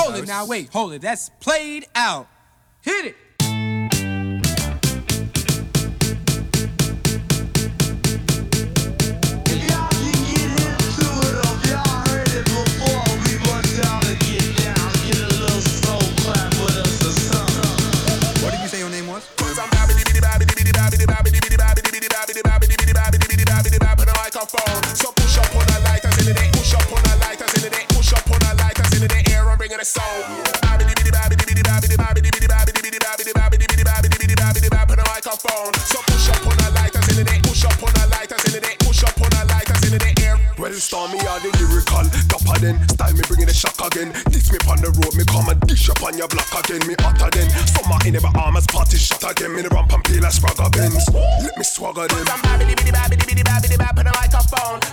Hold it now, wait, hold it. That's played out. Hit it. Stormy are the lyrical. Dapper then, style me bringing the shock again. This me on the road, me come and dish up on your block again. Me hotter than, summer in every armors party shot again. Me the ramp and peel Let me swagger them. Put the microphone. So push up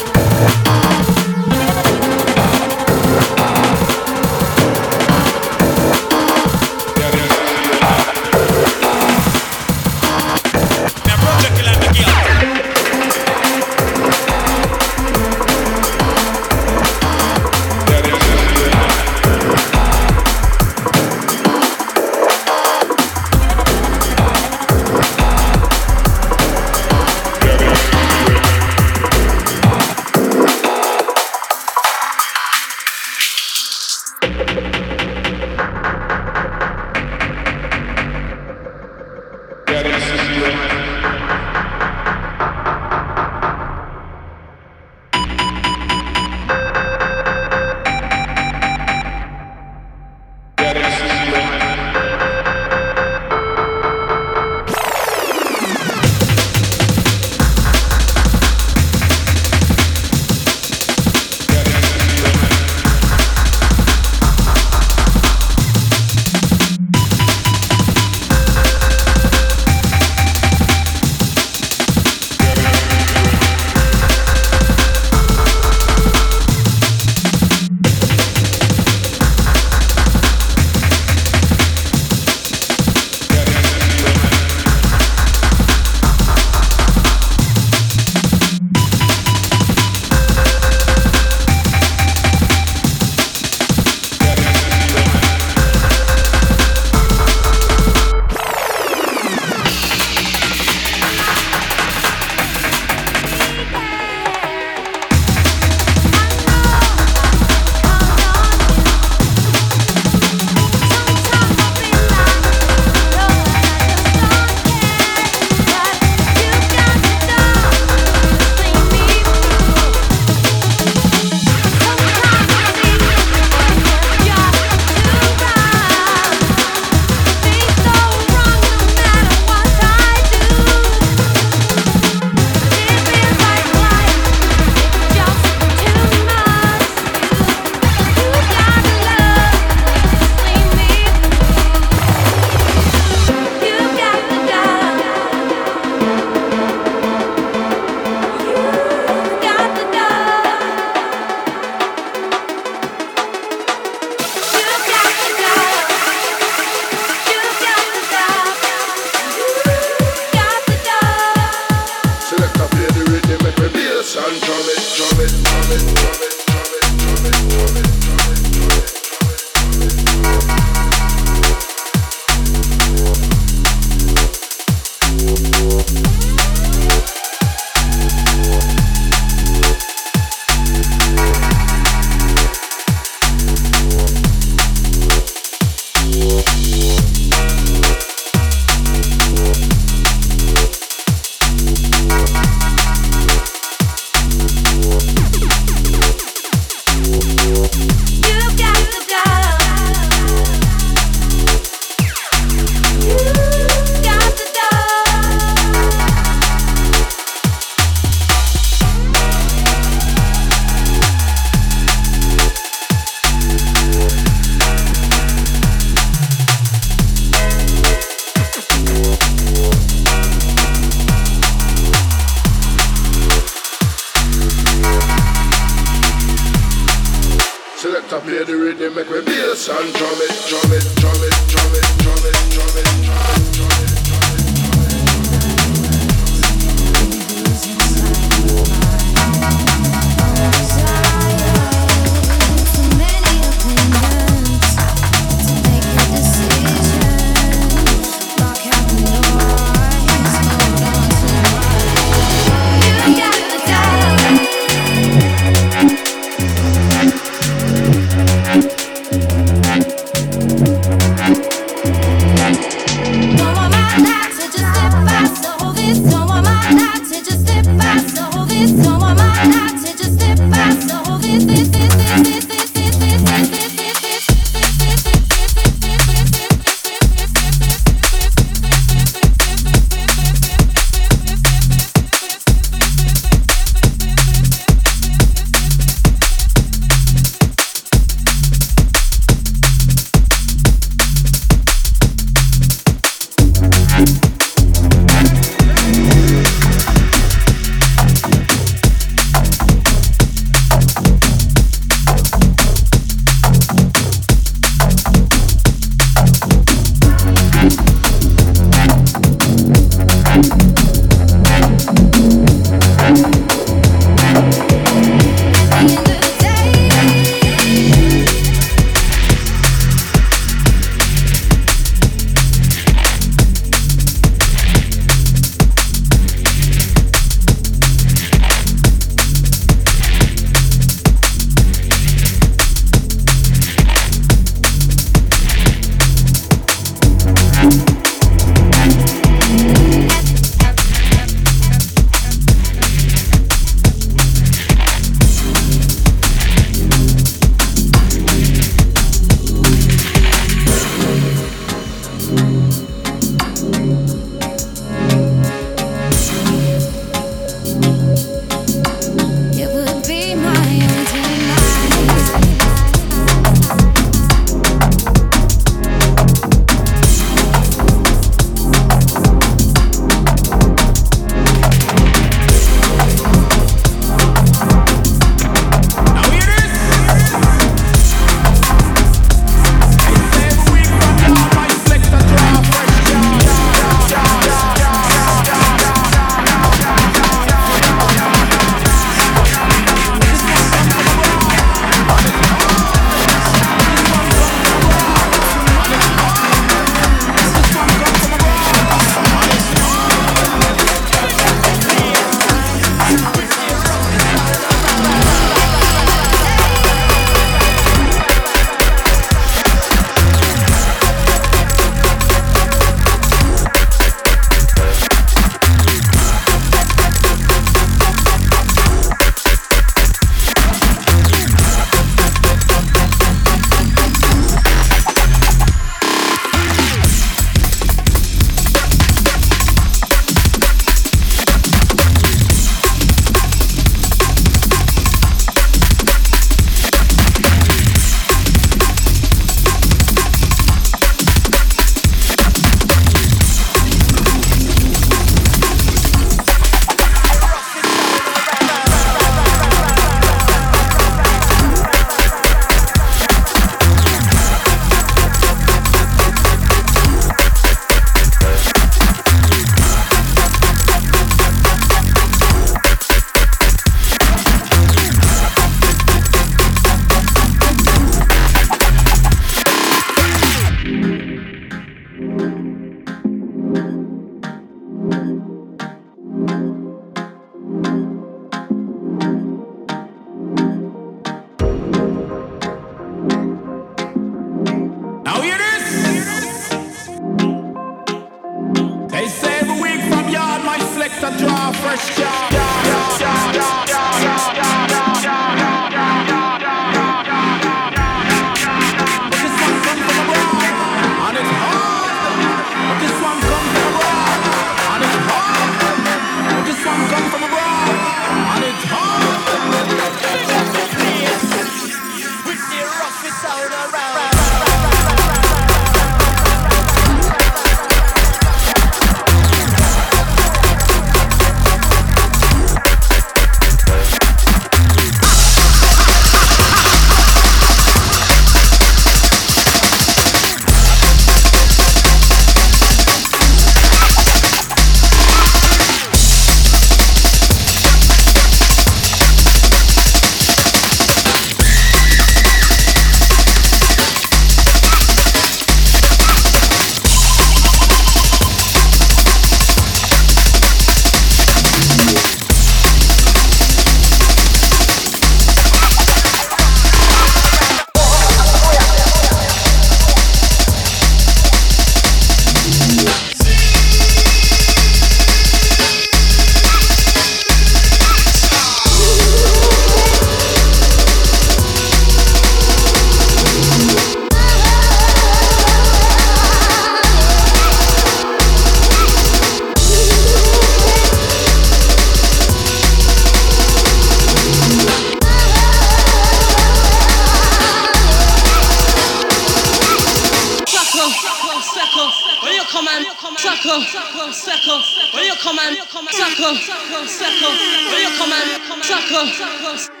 sucker, sucker, sucker, will you come and sucker, sucker, sucker, will you come and sucker, sucker.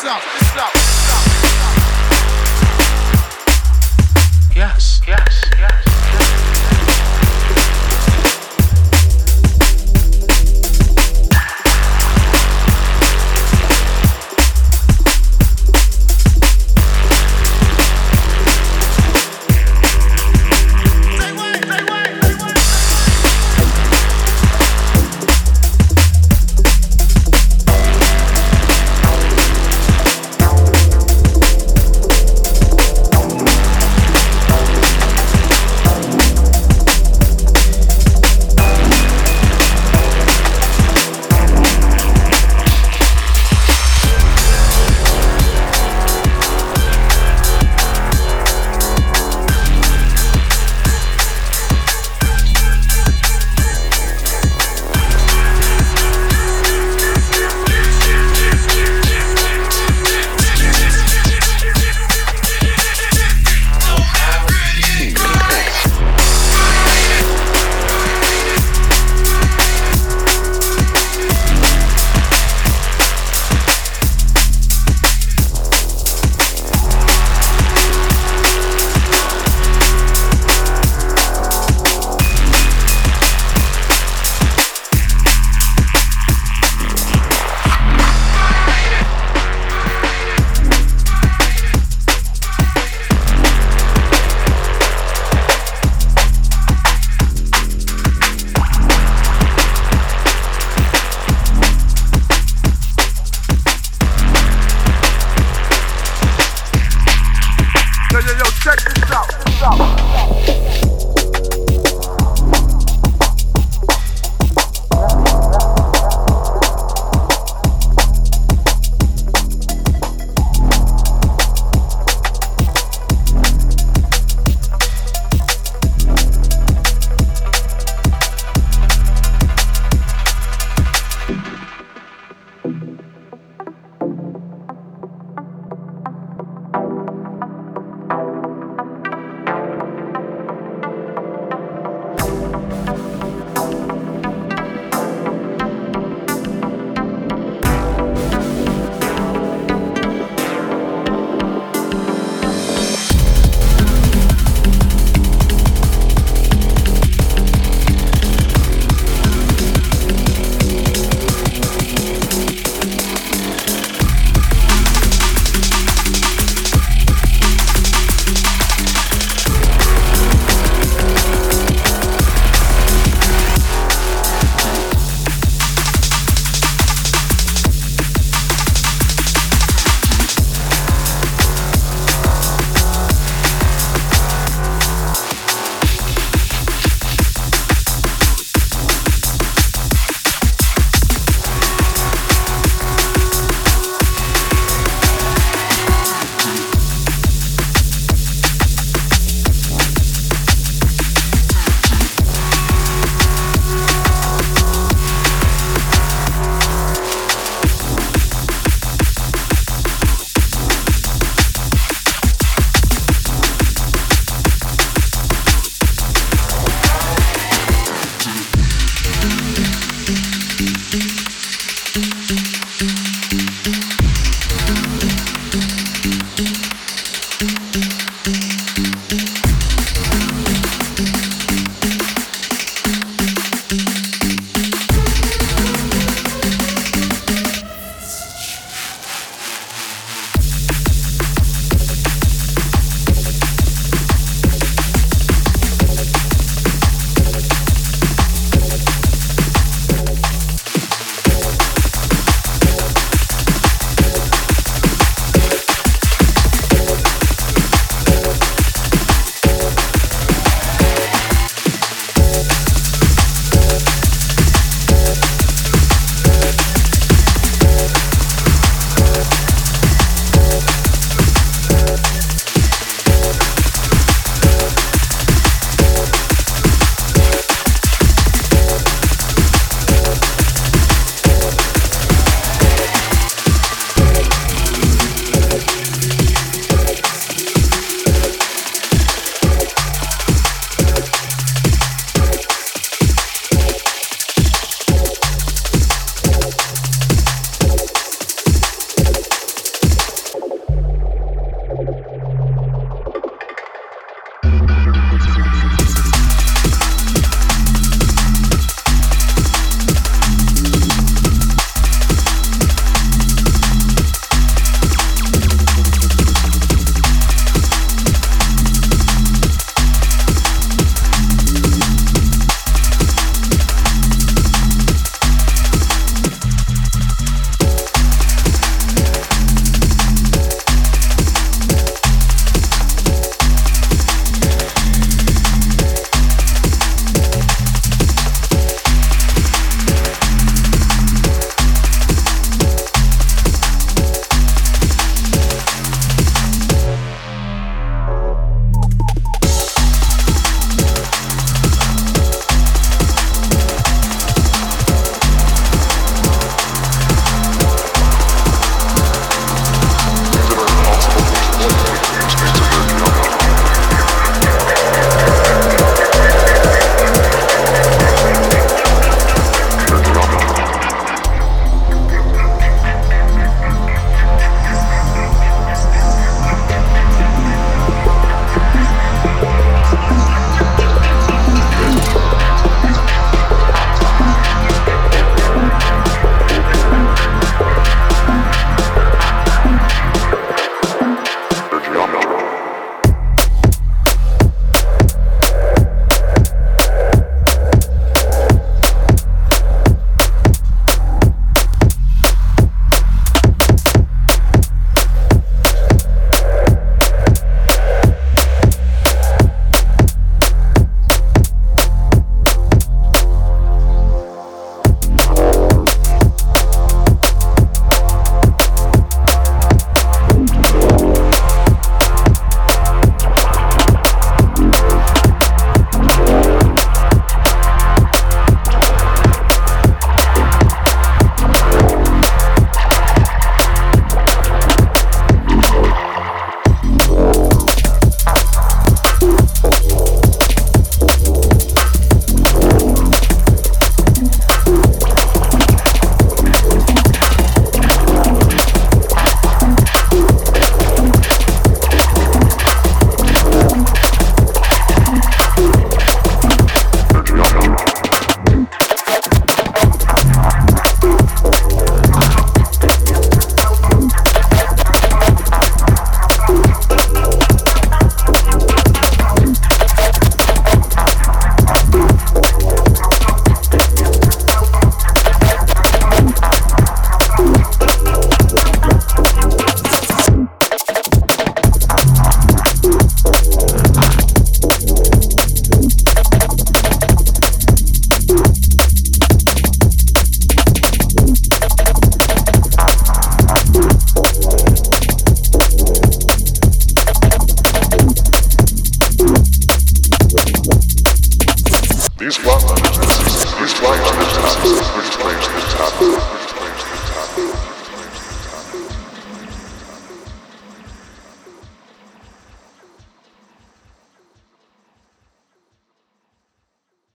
Yo,